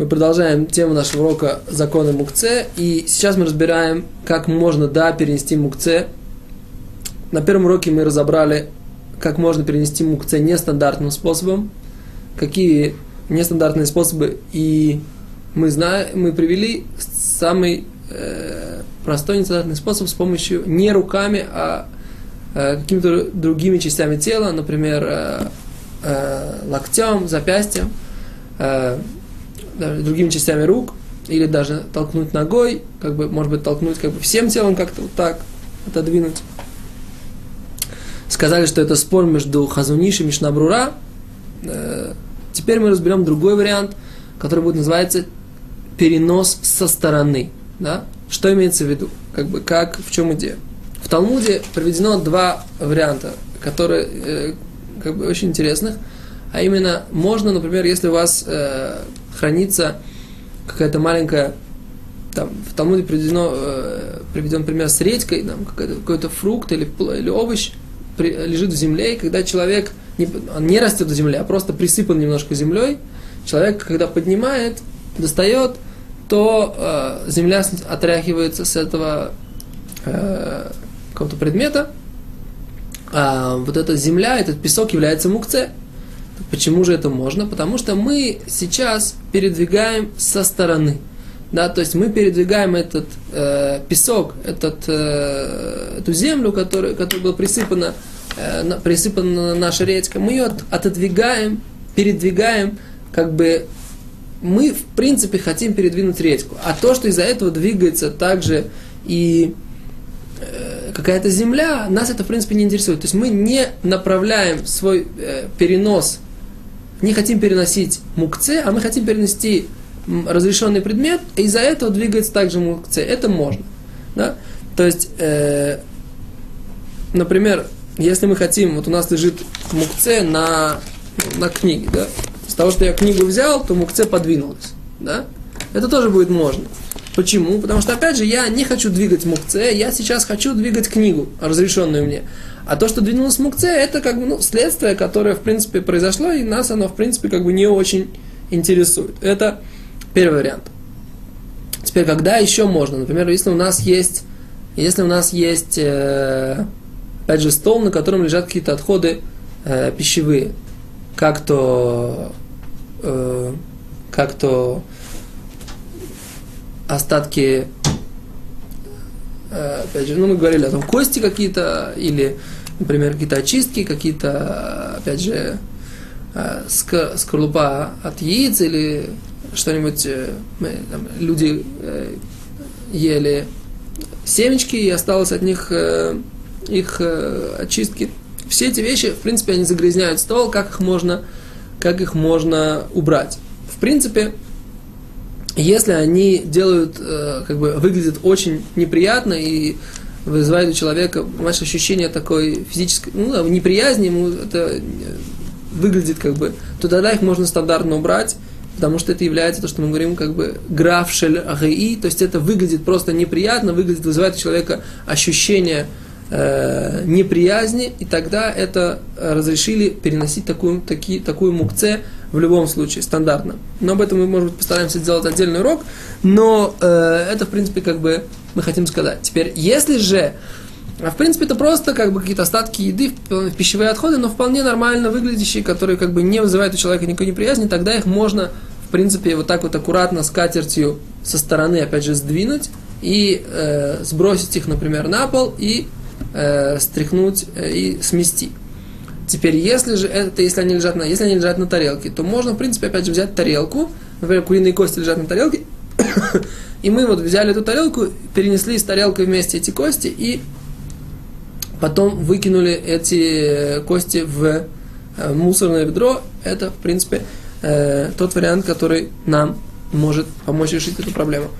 Мы продолжаем тему нашего урока законы мукце, и сейчас мы разбираем, как можно, да, перенести мукце. На первом уроке мы разобрали, как можно перенести мукце нестандартным способом, какие нестандартные способы, и мы знаем, мы привели самый э, простой нестандартный способ с помощью не руками, а э, какими-то другими частями тела, например, э, э, локтем, запястьем, э, даже другими частями рук, или даже толкнуть ногой, как бы, может быть, толкнуть как бы всем телом как-то вот так, отодвинуть. Сказали, что это спор между Хазуниш и Мишнабрура. Э, теперь мы разберем другой вариант, который будет называться перенос со стороны. Да? Что имеется в виду? Как бы, как, в чем идея? В Талмуде приведено два варианта, которые э, как бы очень интересных. А именно, можно, например, если у вас э, хранится какая-то маленькая, там, в Талмуде приведено, э, приведен пример с редькой, там, какой-то фрукт или, или овощ при, лежит в земле, и когда человек, не, он не растет в земле, а просто присыпан немножко землей, человек, когда поднимает, достает, то э, земля отряхивается с этого э, какого-то предмета, а вот эта земля, этот песок является мукце. Почему же это можно? Потому что мы сейчас передвигаем со стороны. Да, то есть мы передвигаем этот э, песок, этот, э, эту землю, которая, которая была присыпана, э, на, присыпана наша речка, мы ее от, отодвигаем, передвигаем, как бы мы в принципе хотим передвинуть речку. А то, что из-за этого двигается также и э, какая-то земля, нас это в принципе не интересует. То есть мы не направляем свой э, перенос не хотим переносить мукце, а мы хотим перенести разрешенный предмет, и из-за этого двигается также мукце. Это можно. Да? То есть, э, например, если мы хотим, вот у нас лежит мукце на, на книге, да? с того, что я книгу взял, то мукце подвинулось. Да? Это тоже будет можно. Почему? Потому что, опять же, я не хочу двигать мукце, я сейчас хочу двигать книгу, разрешенную мне. А то, что двинулось мукце, это как бы ну, следствие, которое, в принципе, произошло, и нас оно, в принципе, как бы не очень интересует. Это первый вариант. Теперь, когда еще можно? Например, если у нас есть, если у нас есть, э, опять же, стол, на котором лежат какие-то отходы э, пищевые, как то, э, как то остатки Э, опять же, ну, мы говорили о том, кости какие-то, или, например, какие-то очистки, какие-то, опять же, э, скорлупа от яиц, или что-нибудь, э, там, люди ели семечки, и осталось от них их очистки. Все эти вещи, в принципе, они загрязняют стол, как их можно, как их можно убрать. В принципе, если они делают, э, как бы выглядят очень неприятно и вызывают у человека, понимаешь, ощущение такой физической, ну, неприязни, ему это э, выглядит как бы, то тогда их можно стандартно убрать, потому что это является то, что мы говорим, как бы граф шель агии, то есть это выглядит просто неприятно, выглядит, вызывает у человека ощущение э, неприязни, и тогда это разрешили переносить такую, таки, такую мукце в любом случае, стандартно. Но об этом мы, может быть, постараемся сделать отдельный урок, но э, это, в принципе, как бы мы хотим сказать. Теперь, если же, а в принципе, это просто как бы какие-то остатки еды, пищевые отходы, но вполне нормально выглядящие, которые как бы не вызывают у человека никакой неприязни, тогда их можно, в принципе, вот так вот аккуратно с катертью со стороны, опять же, сдвинуть и э, сбросить их, например, на пол и э, стряхнуть э, и смести. Теперь, если же это, если они лежат на, если они лежат на тарелке, то можно, в принципе, опять же взять тарелку, например, куриные кости лежат на тарелке, и мы вот взяли эту тарелку, перенесли с тарелкой вместе эти кости и потом выкинули эти кости в э, мусорное ведро. Это, в принципе, э, тот вариант, который нам может помочь решить эту проблему.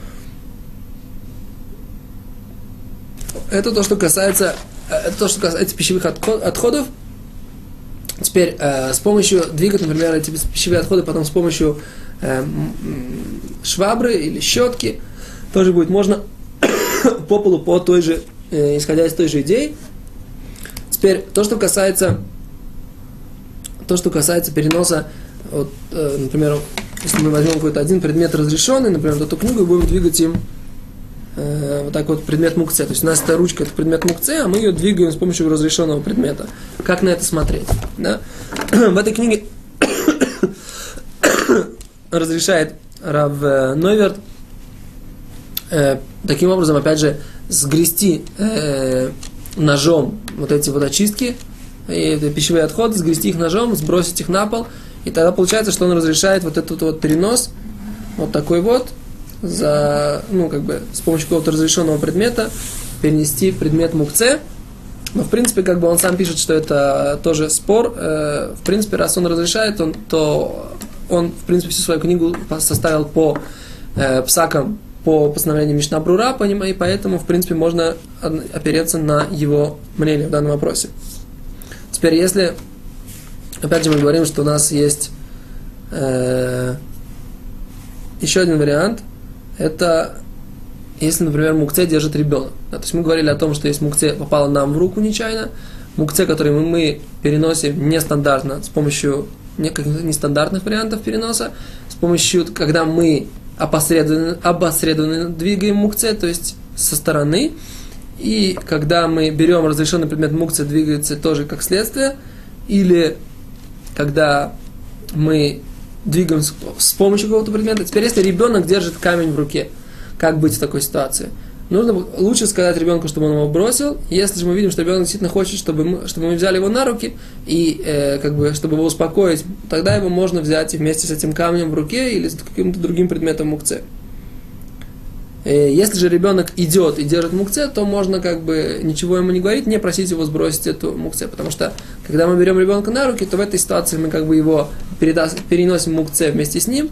Это то, что касается, э, это то, что касается пищевых отходов. Теперь э, с помощью двигать, например, эти пищевые отходы, потом с помощью э, швабры или щетки, тоже будет можно по полу по той же, э, исходя из той же идеи. Теперь то, что касается, то, что касается переноса, вот, э, например, если мы возьмем какой-то один предмет разрешенный, например, эту книгу, и будем двигать им э, вот так вот предмет мукце. То есть у нас эта ручка это предмет мукце, а мы ее двигаем с помощью разрешенного предмета. Как на это смотреть? Да? В этой книге разрешает Рав э, Нойверт э, таким образом, опять же, сгрести э, ножом вот эти вот очистки, и пищевые отходы, сгрести их ножом, сбросить их на пол, и тогда получается, что он разрешает вот этот вот перенос, вот такой вот, за, ну, как бы, с помощью какого-то разрешенного предмета перенести предмет мукце. Но, в принципе, как бы он сам пишет, что это тоже спор. Э, в принципе, раз он разрешает, он, то он, в принципе, всю свою книгу составил по э, псакам, по постановлению Мишнабрура, и поэтому, в принципе, можно опереться на его мнение в данном вопросе. Теперь, если, опять же, мы говорим, что у нас есть э, еще один вариант, это если, например, мукце держит ребенок. Да, то есть мы говорили о том, что если мукце попало нам в руку нечаянно, мукце, который мы, мы переносим нестандартно, с помощью нестандартных вариантов переноса, с помощью, когда мы опосредованно, опосредованно двигаем мукце, то есть со стороны, и когда мы берем разрешенный предмет мукция, двигается тоже как следствие, или когда мы двигаем с помощью какого-то предмета. Теперь, если ребенок держит камень в руке, как быть в такой ситуации? Нужно лучше сказать ребенку, чтобы он его бросил. Если же мы видим, что ребенок действительно хочет, чтобы мы, чтобы мы взяли его на руки и э, как бы, чтобы его успокоить, тогда его можно взять вместе с этим камнем в руке или с каким-то другим предметом мукце. Э, если же ребенок идет и держит мукце, то можно как бы ничего ему не говорить, не просить его сбросить эту мукце. Потому что когда мы берем ребенка на руки, то в этой ситуации мы как бы его передаст, переносим мукце вместе с ним.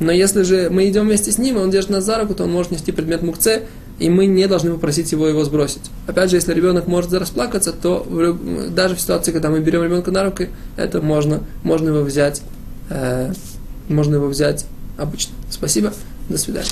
Но если же мы идем вместе с ним, и он держит нас за руку, то он может нести предмет мукце, и мы не должны попросить его его сбросить. Опять же, если ребенок может расплакаться, то даже в ситуации, когда мы берем ребенка на руки, это можно, можно его взять, э, можно его взять обычно. Спасибо, до свидания.